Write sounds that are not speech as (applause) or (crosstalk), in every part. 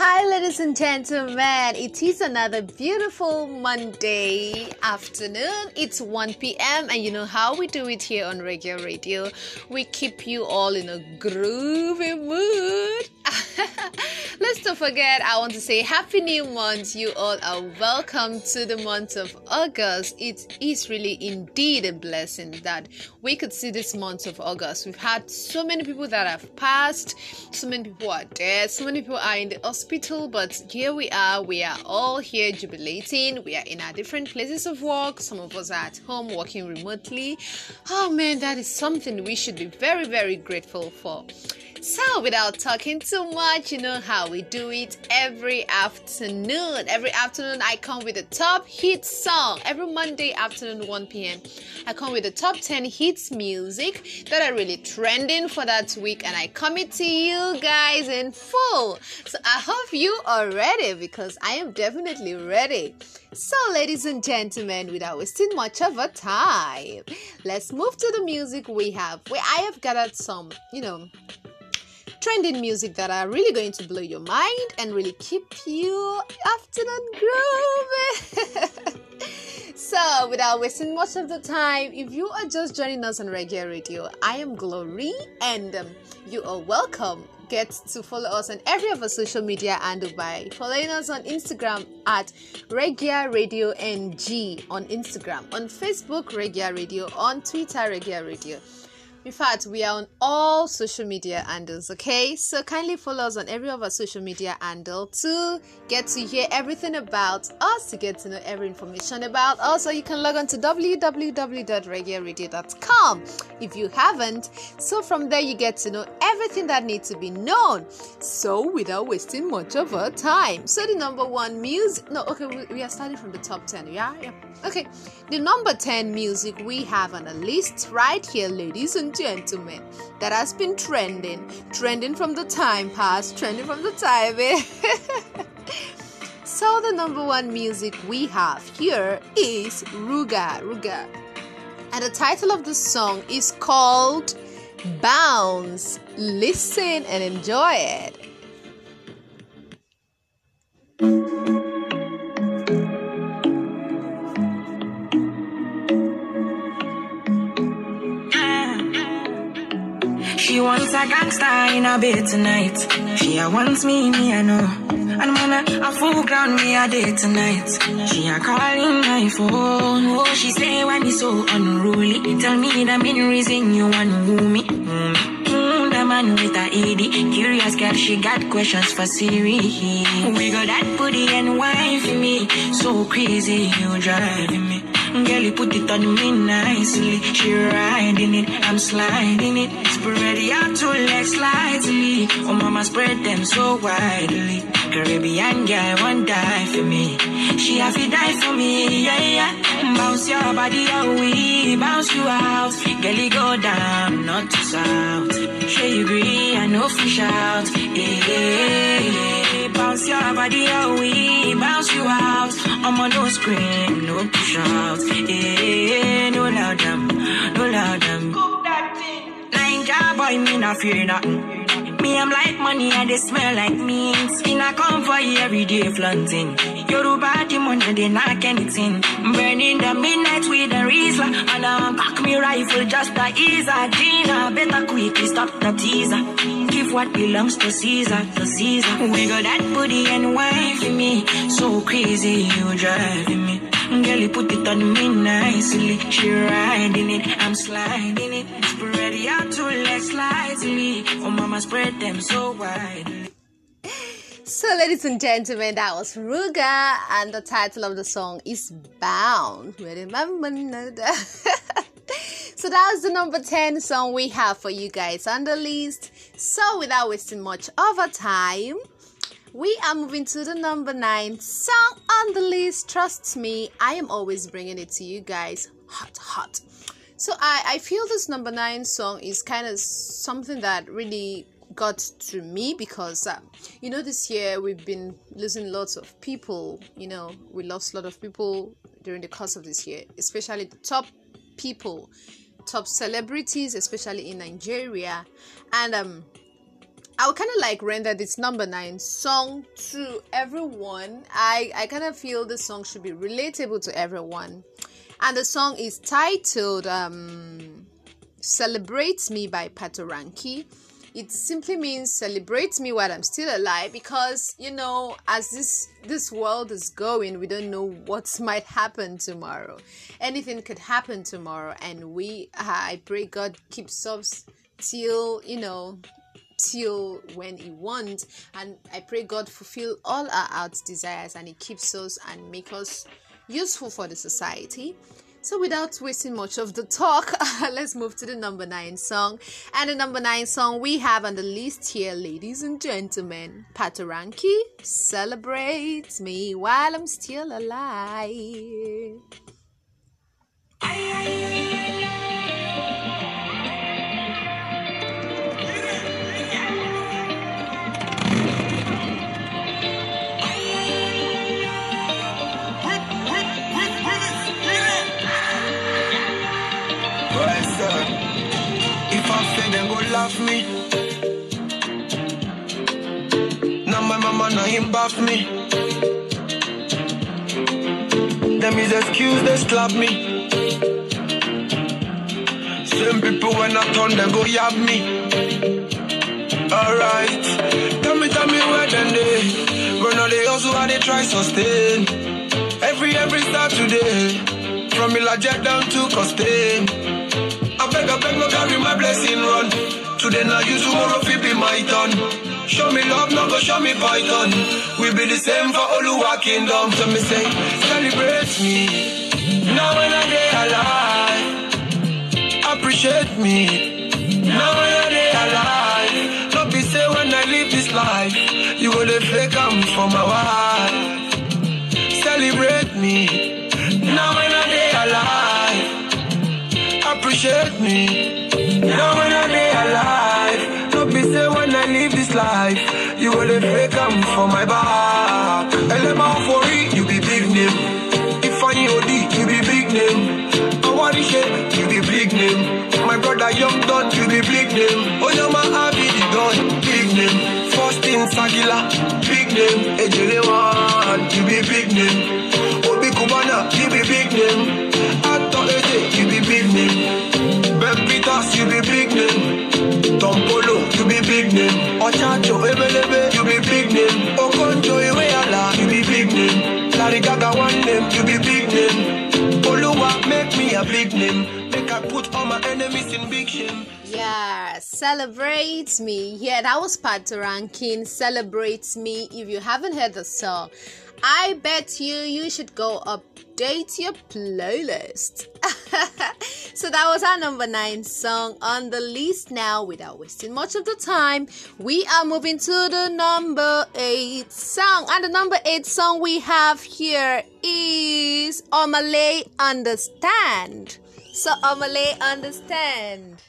Hi, ladies and gentlemen. It is another beautiful Monday afternoon. It's 1 p.m., and you know how we do it here on Reggae Radio. We keep you all in a groovy mood. (laughs) Let's not forget, I want to say Happy New Month. You all are welcome to the month of August. It is really indeed a blessing that we could see this month of August. We've had so many people that have passed, so many people are dead, so many people are in the hospital, but here we are. We are all here jubilating. We are in our different places of work. Some of us are at home working remotely. Oh man, that is something we should be very, very grateful for. So, without talking too much, you know how we do it every afternoon. Every afternoon, I come with a top hit song. Every Monday afternoon, 1 p.m., I come with the top 10 hits music that are really trending for that week, and I come it to you guys in full. So, I hope you are ready because I am definitely ready. So, ladies and gentlemen, without wasting much of our time, let's move to the music we have. Where I have gathered some, you know, trending music that are really going to blow your mind and really keep you afternoon groovy. (laughs) so, without wasting much of the time, if you are just joining us on Reggae Radio, I am Glory and um, you are welcome. Get to follow us on every of our social media and by following us on Instagram at Reggae Radio NG on Instagram, on Facebook Reggae Radio, on Twitter Reggae Radio. In fact, we are on all social media handles, okay? So kindly follow us on every of our social media handle to get to hear everything about us, to get to know every information about us. So you can log on to www.reggaeradio.com if you haven't. So from there you get to know everything that needs to be known. So without wasting much of our time. So the number one music no okay we, we are starting from the top 10, yeah? Yeah. Okay. The number 10 music we have on a list right here, ladies and gentlemen, that has been trending, trending from the time past, trending from the time. (laughs) So the number one music we have here is Ruger Ruger, and the title of the song is called Bounce. Listen and enjoy it. She wants a gangster in a bed tonight. She wants me, me I know. And man, a, full ground me a day tonight. She a calling my phone. Oh, she say when it's so unruly. Tell me the main reason you want woo me. Mm, the man with a ED. Curious girl, she got questions for Siri. We got that booty and wine for me. So crazy, you driving me. Girl, you put it on me nicely. She riding it, I'm sliding it. Spread your two legs slightly. Oh, mama, spread them so widely. Caribbean girl won't die for me. She have to die for me, yeah, yeah. Bounce your body, oh, we bounce you out. Girl, you go down, not to south. Sure you agree, I know fish out. Yeah, yeah, yeah. Bounce your body, oh, we bounce you out. I'm on no scream, no push out. Yeah, no loud them, no loud them. Ninja boy, me not fear nothing. Me, I'm like money and they smell like meat. Skin I come for you every day flaunting. Yoruba, money, they knock anything. Burning the midnight with a Rizla. And I'm cock me rifle just to ease a Gina. Better quickly stop the teaser. Give what belongs to Caesar, to Caesar. Got that booty and wine for me. So crazy, you driving me. Girl, you put it on me nicely. She riding it, I'm sliding it. Spread your two legs slightly. Oh, mama, spread them so widely. So, ladies and gentlemen, that was Ruger, and the title of the song is Bound. (laughs) So that was the number 10 song we have for you guys on the list. So, without wasting much of our time, we are moving to the number 9 song on the list. Trust me, I am always bringing it to you guys hot, hot. So, I, I feel this number 9 song is kind of something that really got to me because uh, you know this year we've been losing lots of people you know we lost a lot of people during the course of this year especially the top people top celebrities especially in nigeria. And um I would kind of like render this number nine song to everyone. I I kind of feel the song should be relatable to everyone, and the song is titled um, "Celebrate Me" by Patoranking it simply means celebrate me while I'm still alive because you know as this this world is going we don't know what might happen tomorrow. Anything could happen tomorrow and we I pray God keeps us till you know till when he wants. And I pray God fulfill all our heart's desires and he keeps us and make us useful for the society so, without wasting much of the talk, (laughs) let's move to the number nine song. And the number nine song we have on the list here, ladies and gentlemen, Patoranking celebrates me while I'm still alive. Laugh me. Now my mama now him me. Them is excuse they slap me. Same people when I turn they go yab me. Alright, tell me, tell me where then they Run all they also how they try sustain. Every every start today, from Jet down to Costain. I beg, I beg, no carry my blessing run. Today now you, tomorrow fi be my turn. Show me love, now go show me python. We be the same for all who are kingdom. So me say, celebrate me. Now when I day alive, appreciate me. Now when I day alive, don't be say when I live this life, you to fake I'm for my wife. Celebrate me. Now when I day alive appreciate me. Now when I life, you will the fake I'm for my back. Elema for it, you be big name. If I OD, you be big name. Shit, you be big name. My brother Young Don, you be big name. Oh, yeah, my Abby, the gun, big name. First in Sagila, big name. Ejele One, you be big name. Obi Cubana, you be big name. Ato Eje, you be big name. Ben Peters, you be big name. Tom Polo, Ebelebe, you be big name. Okonjo, Iweala, you be big name. One name, you be big name. Oluwa, make me a big name. Make I put all my enemies in big shame. Yeah, celebrate me. Yeah, that was Patoranking. Celebrate me. If you haven't heard the song, I bet you you should go update your playlist. (laughs) so that was our number nine song on the list. Now, without wasting much of the time, we are moving to the number eight song. And the number eight song we have here is Omah Lay Understand. So, Omah Lay Understand.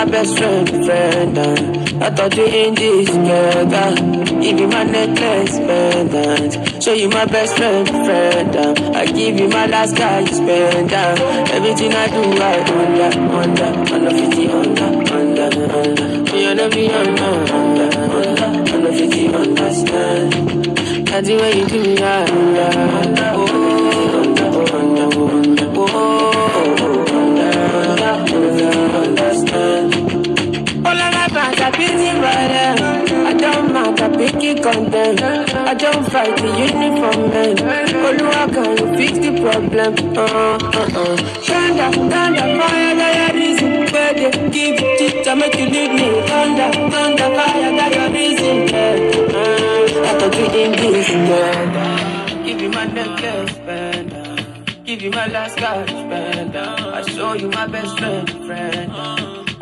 My best friend friend uh. I thought you in this together uh. Give you my necklace pendant uh. Show you my best friend friend I give you my last cash pendant Everything I do I under, under Under 50 under, under, under. Me and every under, under, under Under 50 understand. That's the way you do yeah. Oh, oh, content. I don't fight the uniform man. Oluwa can you fix the problem? Uh, uh, uh. Thunder, thunder, fire, there is where they give to make you leave me thunder, thunder, fire, got your reason, yeah. Uh, I thought we in this together. Give you my necklace, band. Give you my last cash, band. I show you my best friend, friend.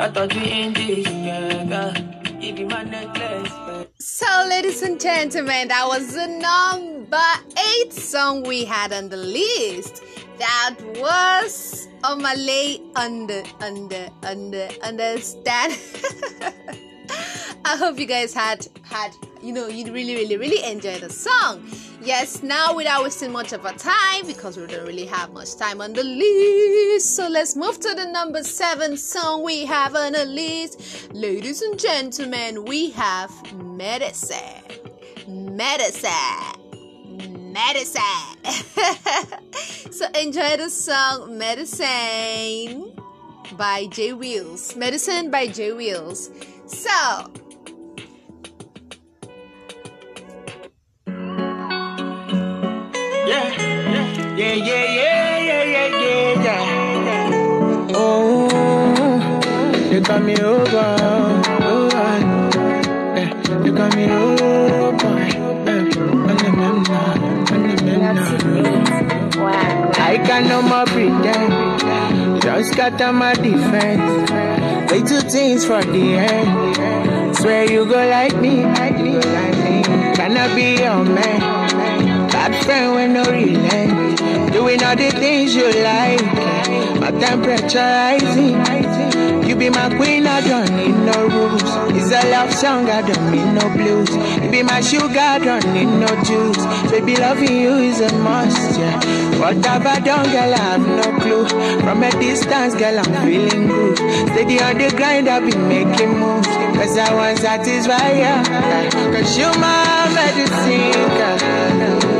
I thought we in this together. Give you my necklace, band. So, ladies and gentlemen, that was the number eight song we had on the list. That was oh, Omah Lay under, under, under, understand. (laughs) I hope you guys had had you know you really really really enjoyed the song. Yes, now without wasting much of our time because we don't really have much time on the list. So let's move to the number seven song we have on the list. Ladies and gentlemen, we have Medicine. Medicine medicine. (laughs) so enjoy the song Medicine by J Wheels. Medicine by J Wheels. So yeah, yeah, yeah, yeah, yeah, yeah, yeah. Oh, you got me over, over. Yeah, you got me over. I can no more pretend. Just on my defense. Wait two things for the end. Swear you go like me, like me, like me. Can I be your man? Bad friend with no relent. Doing all the things you like. My temperature rising. You be my queen, I don't need no rules. It's a love song, I don't need no blues. You be my sugar, I don't need no juice. Baby, loving you is a must, yeah. What have I done, girl? I have no clue. From a distance, girl, I'm feeling good. Steady on the grind, I've been making moves. Cause I want satisfy ya. Cause you my medicine, girl.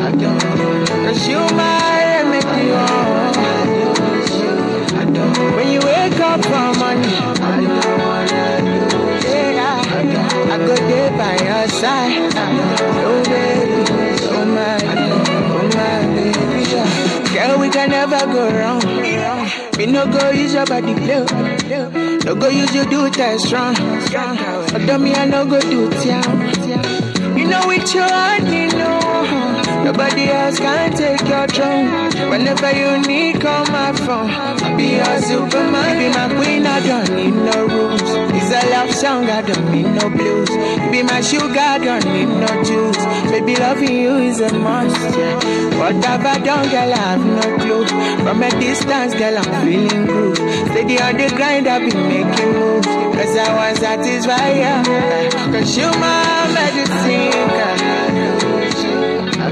I don't Cause you my remedy, oh. When you wake up wanna do yeah, I, go there by your side. Oh baby, oh my, oh my baby. Girl, we can never go wrong. Me no go use your body play. No go use your do test strong. But me I no go do it, You know it's your honey. Nobody else can take your throne. Whenever you need, call my phone. Be your superman, be my queen. I don't need no rules. It's a love song, I don't need no blues. Be my sugar, I don't need no juice. Baby, loving you is a must. Yeah. What have I done, girl? I have no clue. From a distance, girl, I'm feeling good. Steady on the grind, I've been making moves. Cause I want satisfy ya. Cause you my medicine, girl.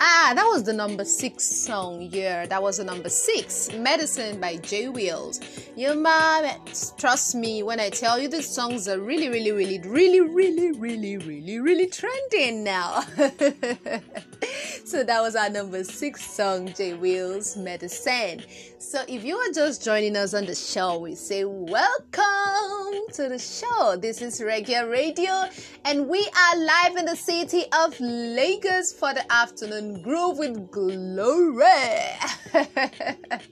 ah, that was the number six song. Yeah, that was the number six, "Medicine" by J Wheels. Your mom, trust me when I tell you these songs are really, really, really, really, really, really, really, really trending now. (laughs) so that was our number six song, J Wheels, "Medicine." So if you are just joining us on the show, we say welcome to the show. This is Reggae Radio, and we are live in the city of Lagos for the afternoon groove with glory. (laughs)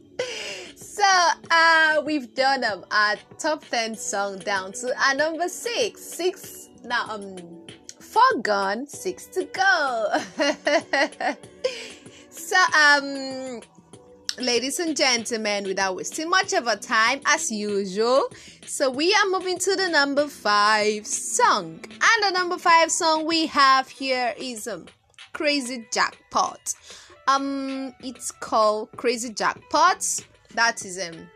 so uh we've done um, our top 10 song down to our number six six now um four gone six to go (laughs) so um ladies and gentlemen, without wasting much of our time, as usual, so we are moving to the number five song. And the number five song we have here is um, Crazy Jackpot. Um, it's called Crazy Jackpots. That is um,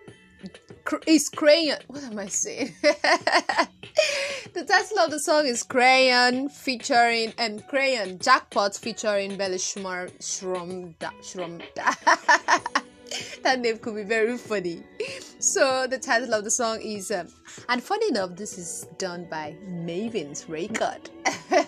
is crayon. What am I saying? (laughs) the title of the song is Crayon featuring and um, Crayon Jackpot featuring Belly Shumar Shromda Shromda. (laughs) (laughs) that name could be very funny. So the title of the song is, um, and funny enough, this is done by Mavin's Record.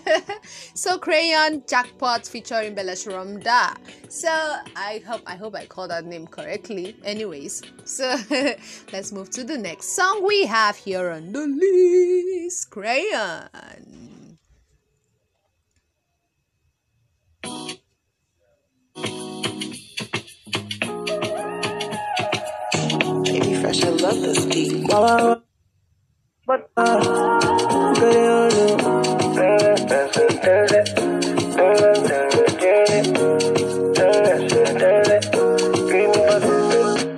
(laughs) so crayon jackpot featuring Bella Shramda. So I hope I hope I called that name correctly. Anyways, so (laughs) let's move to the next song we have here on the list. Crayon. Fresh, I love this beat. But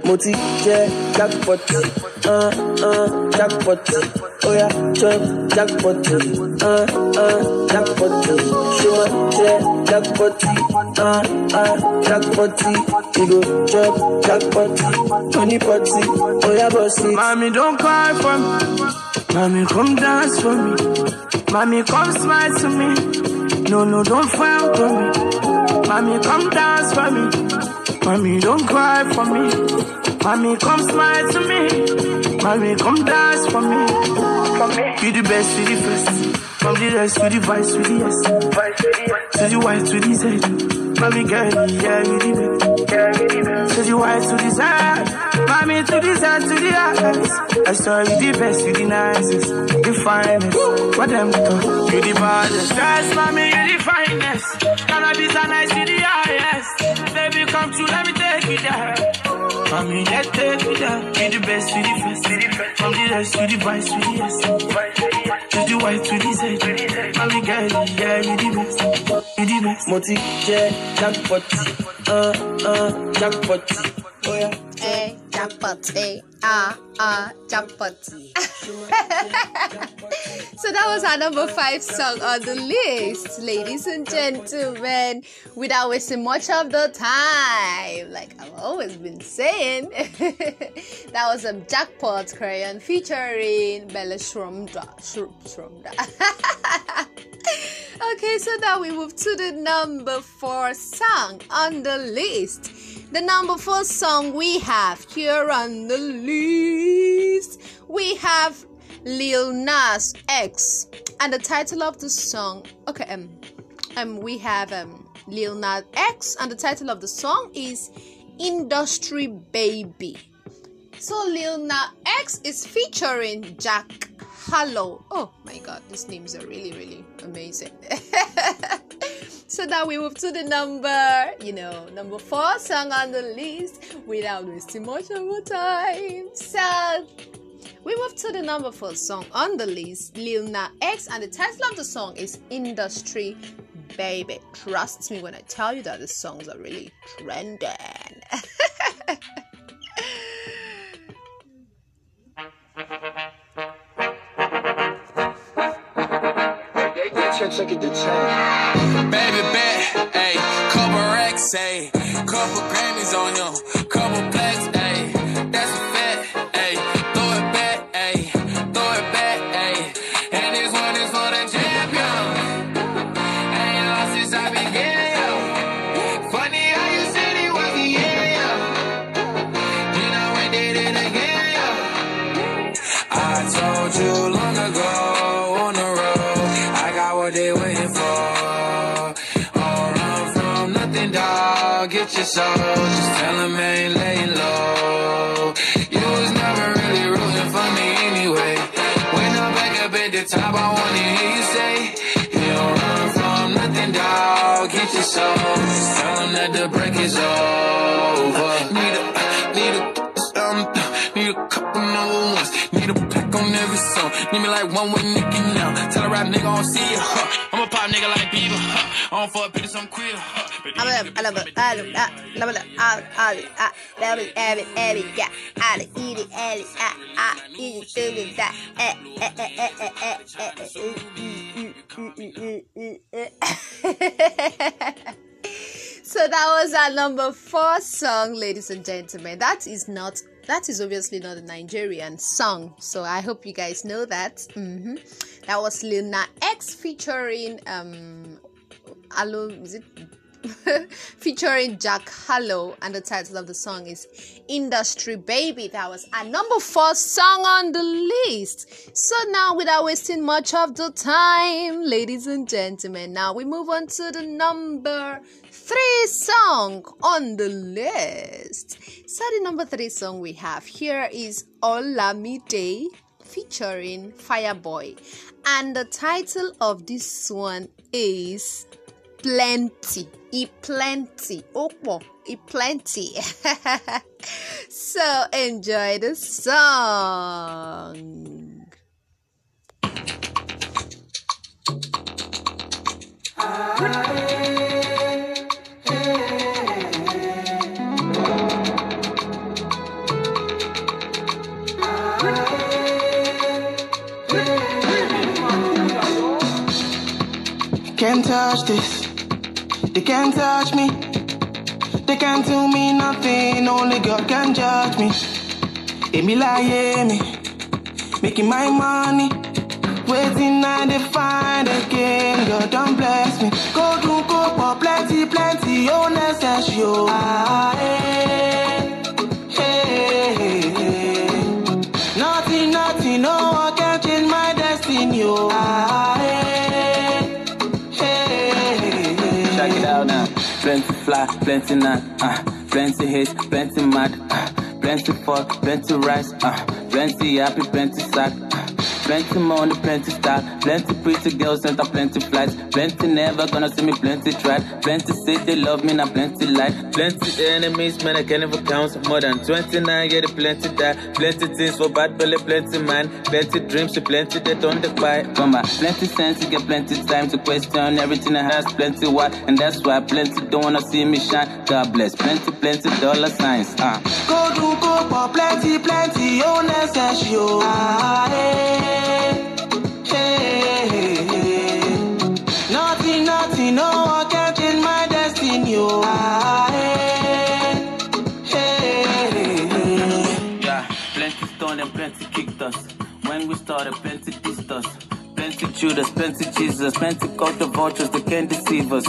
mo jackpot uh, uh, jackpot. Chop jackpot uh, uh, jackpot. Ṣe ma jackpot uh, uh, jackpot we go chop jackpot money party oya boss it. Mommy, don't cry for me. Mommy, come dance for me. Mommy, come smile to me. No, no, don't frown for me. Mommy, come dance for me. Mommy, don't cry for me. Mommy, come smile to me. Mommy, come dance for me. For. You the best, you the first. From the rest to the vice, to the yes. To the white, to the Z. Mommy, girl, yeah, you the best. Yeah, you the best. To the to the Z. Mommy, to the Z, to the eyes. I saw you the best, you the nicest. The finest. What them talk? You the baddest. Yes, mommy, you the finest. Cannabis and nice, you the highest. Baby, come true, let me take you there. Mommy, let's take you there. You the best, you the first. From the rest, you the vice, you the yes. To the white, to the Z. Mommy, girl, yeah, you the best. You the best. mo ti jẹ jackpot uh, uh, jackpot oya. Eh, jackpot, eh, ah, ah, jackpot. so that was our number five song on the list, ladies and gentlemen. Without wasting much of the time, like I've always been saying, (laughs) that was a jackpot crayon featuring Bella Shramda. Shrum, Shramda. (laughs) okay, so now we move to the number four song on the list. The number four song we have here on the list, we have Lil Nas X, and the title of the song. Okay, um, um, we have um Lil Nas X, and the title of the song is Industry Baby. So Lil Nas X is featuring Jack Harlow. Oh my God, these names are really, really amazing. (laughs) so now we move to the number, you know, number four song on the list without wasting much of our time. So we move to the number four song on the list, Lil Nas X, and the title of the song is Industry Baby. Trust me when I tell you that the songs are really trending. (laughs) Baby bet, ayy, couple racks, ayy, couple Grammys on him, top, I wanna hear you say, You don't run from nothing, dog. Get your soul. Tell them that the break is over. Need a, need a, um, need a couple number ones. Need a pack on every song. Need me like one with Nicky now. Tell a rap nigga I don't see you. I'm a pop nigga like. I don't fuck bitches, I'm queer. Huh. But these I love, I love, I love, I love, I love, I love, every, every, yeah, I eat it, every, I, I, eat it, do it, that, eh, eh, eh, eh, eh, eh, eh, eh, ooh, mm, mm, mm, mm, mm, mm, eh. So that was our number four song, ladies and gentlemen. That is not that is obviously not a Nigerian song, so I hope you guys know that. hmm That was Lil X featuring um, Alo, is it (laughs) featuring Jack Harlow, and the title of the song is Industry Baby. That was our number four song on the list. So now, without wasting much of the time, ladies and gentlemen, now we move on to the number three song on the list. So the number three song we have here is Olamide featuring Fireboy. And the title of this one is Plenty. E plenty. Opo. E plenty. (laughs) so enjoy the song. Can't touch this. They can't touch me. They can't do me nothing. Only God can judge me. Emi lie me. Making my money. Waiting they find again. God don't bless me. Go do go for plenty, plenty. Oh, necessary. Ah, hey, hey, hey. Nothing, nothing. No I can't change my destiny. Oh, ah, fly, plenty not, uh, plenty hate, plenty mad, uh, plenty fuck, plenty rice, uh, plenty happy, plenty uh, plenty money, plenty stock, plenty pretty girls and plenty flights, plenty never gonna see me, plenty try, plenty say they love me, now plenty lie, plenty enemies, man I can't even count, more than 29, yeah, they plenty die, plenty things for bad belly, plenty man, plenty dreams, plenty they don't buy, come on, plenty sense, you get plenty time to question everything I has, plenty what, and that's why plenty don't wanna see me shine, God bless, plenty, plenty dollar signs, uh. Go do go for plenty, plenty, oh necessary. Ah, hey, hey, hey, hey. Nothing, nothing, no one can change my destiny. Hey, hey, hey, hey. Yeah, plenty stone plenty kicked us. When we started, plenty dissed us. Plenty Judas, plenty Jesus, plenty caught the vultures that can't deceive us.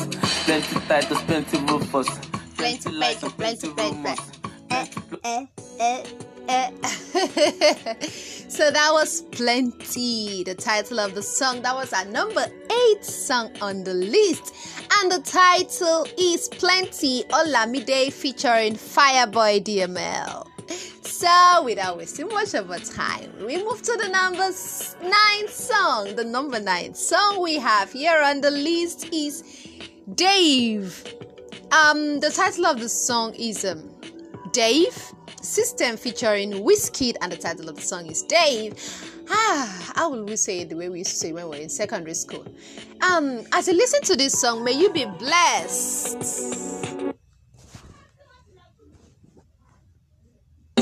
Plenty titles, plenty Rufus. Plenty, lies plenty, and plenty, plenty. rumors. Eh, eh, eh. (laughs) So that was plenty the title of the song. That was our number eight song on the list. And the title is plenty olamide featuring fireboy dml so without wasting much of our time we move to the number nine song. The number nine song we have here on the list is dave. Um the title of the song is um Dave. System featuring Wizkid, and the title of the song is Dave. Ah, how will we say it the way we used to say when we were in secondary school? Um, as you listen to this song, may you be blessed.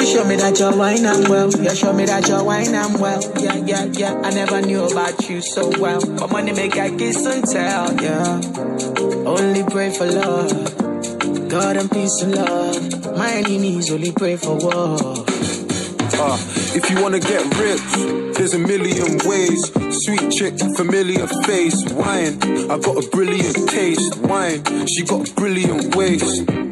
Show me that you're wine and well. You show me that you're wine and well. Yeah, yeah, yeah. I never knew about you so well. But money make I kiss and tell. Yeah. Only pray for love. God and peace and love. My enemies only pray for war. Uh, if you wanna get rich, there's a million ways. Sweet chick, familiar face, wine. I got a brilliant taste, wine. She got a brilliant waist.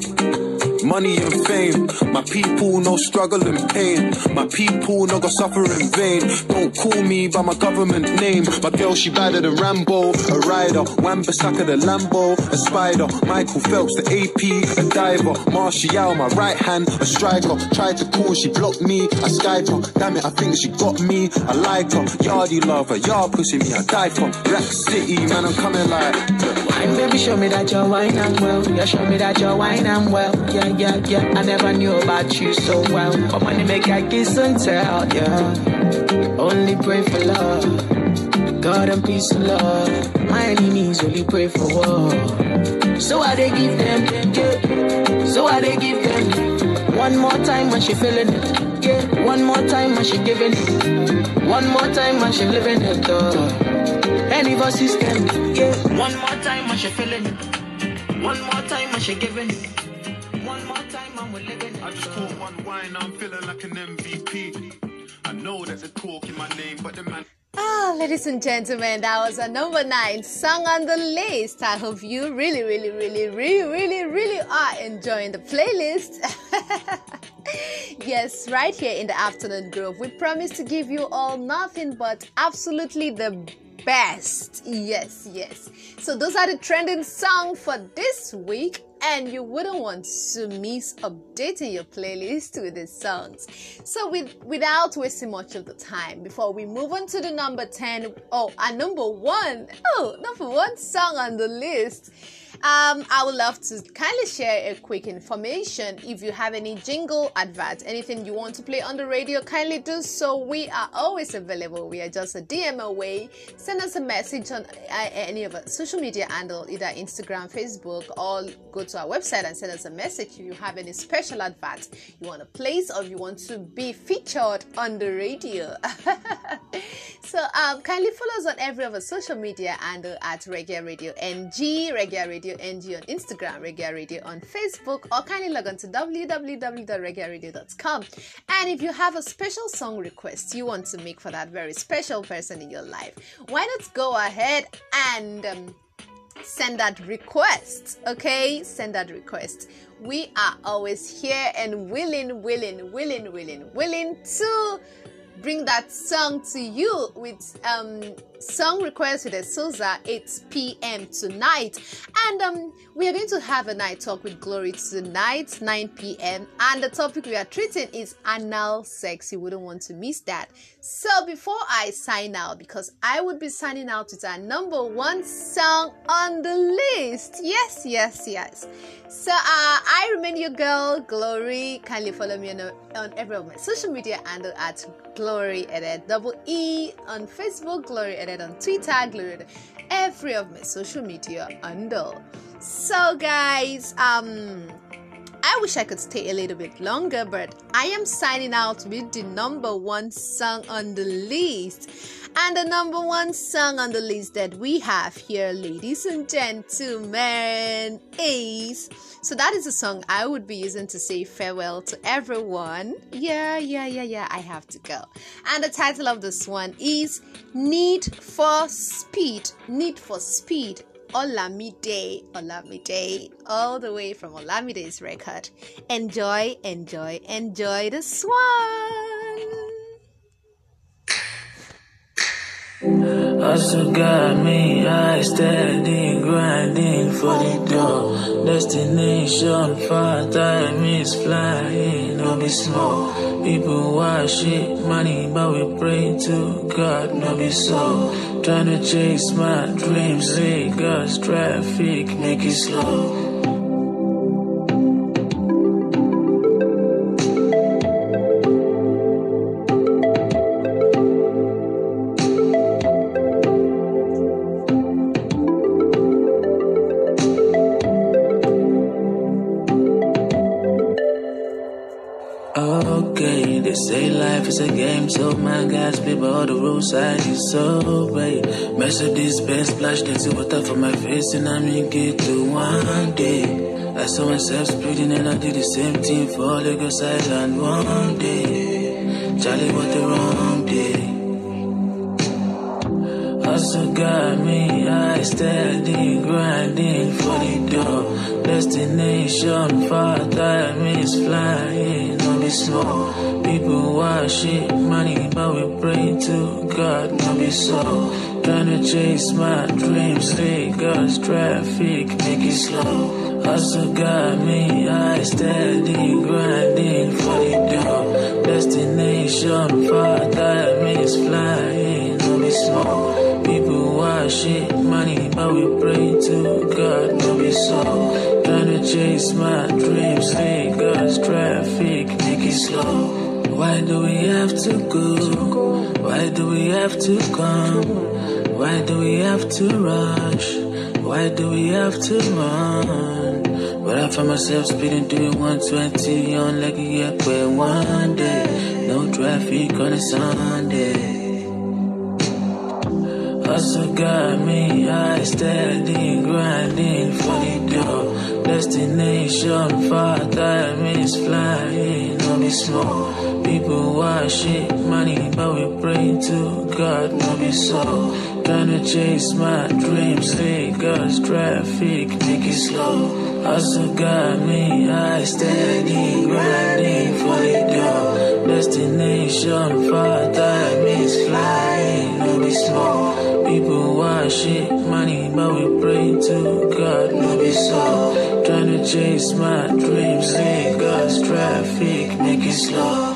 Money and fame, my people no struggle and pain. My people no go suffer in vain. Don't call me by my government name. My girl she better than Rambo, a rider. Wambasaka the Lambo, a spider. Michael Phelps the AP, a diver. Martial my right hand, a striker. Tried to call, she blocked me. I Skyped her, damn it, I think she got me. I like her, yardy lover, yard pussy me, I die for. Rack City, man, I'm coming like. Wine, baby, show me that you're wine and well. Yeah, show me that you're wine and well. Yeah, yeah, yeah. I never knew about you so well. But money make I kiss and tell. Yeah. Only pray for love. God and peace and love. My enemies only pray for war. So I they give them, yeah. So I they give them. One more time when she feeling it, yeah. One more time when she giving it. One more time when she living it, uh. Any system, yeah. One more time when she feeling it. One more time when she giving it. One more time when we're living it. I just caught one wine, I'm feeling like an MVP. I know there's a talk in my name, but the man. Ah, ladies and gentlemen, that was a number nine song on the list. I hope you really, really, really, really, really, really are enjoying the playlist. (laughs) yes, right here in the afternoon groove, we promise to give you all nothing but absolutely the best. Yes, yes. So those are the trending songs for this week and you wouldn't want to miss updating your playlist with these songs. So with without wasting much of the time, before we move on to the number 10, oh, and number one, oh, number one song on the list um, I would love to kindly share a quick information. If you have any jingle, advert, anything you want to play on the radio, kindly do so. We are always available. We are just a DM away. Send us a message on uh, any of our social media handle, either Instagram, Facebook, or go to our website and send us a message if you have any special advert you want to place or you want to be featured on the radio. (laughs) so um, kindly follow us on every of our social media handle at Reggae Radio NG, Reggae Radio Radio NG on Instagram, Reggae Radio on Facebook, or kindly log on to www.reggaeradio.com. And if you have a special song request you want to make for that very special person in your life, why not go ahead and um, send that request? Okay, send that request. We are always here and willing, willing, willing, willing, willing to bring that song to you with um song request with Souza 8 p.m. tonight. And um we are going to have a night talk with Glory tonight, 9 p.m. And the topic we are treating is anal sex. You wouldn't want to miss that. So before I sign out, because I would be signing out with our number one song on the list. Yes, yes, yes. So uh, I remain your girl, Glory. Kindly follow me on, on every of my social media handle at Glory Edit double E on Facebook, Glory Edit on Twitter, Edit every of my social media handle. So guys, um I wish I could stay a little bit longer, but I am signing out with the number one song on the list. And the number one song on the list that we have here, ladies and gentlemen, is so that is a song I would be using to say farewell to everyone. Yeah, yeah, yeah, yeah, I have to go. And the title of this one is Need for Speed. Need for Speed Olamide, Olamide, all the way from Olamide's record. Enjoy, enjoy, enjoy the swan. Also got me, I steady grinding for the door. Destination far, time is flying, no be small. People wash it, money, but we pray to God, no be so. Trying to chase my dreams, Lagos traffic, make it slow. Into water for my face, and I'm in get to one day. I saw myself speeding, and I did the same thing for Lagos Island one day. Charlie, what the wrong day? Also got me, I steady grinding for the door. Destination far, time is flying small. People wash money, but we pray to God, no be so. Trying to chase my dreams, Lagos traffic, make it slow. Also got me, I steady grinding for the dough. Destination far, time is flying, no be small. People wash money, but we pray to God, no be so. Trying to chase my dreams, Lagos traffic, make it slow. Why do we have to go? Why do we have to come? Why do we have to rush? Why do we have to run? But I find myself speeding through 120 on like a year one day. No traffic on a Sunday. Also got me, I steady grinding for the door. Destination far time is flying, no be small. People want shit, money, but we pray to God, no be so. Trying to chase my dreams, Lagos traffic, make it slow. Also got me, I steady grinding for the door. Destination far time is flying, be small. People want shit, money, but we pray to God, no be so. Trying to chase my dreams, Lagos traffic, make it slow.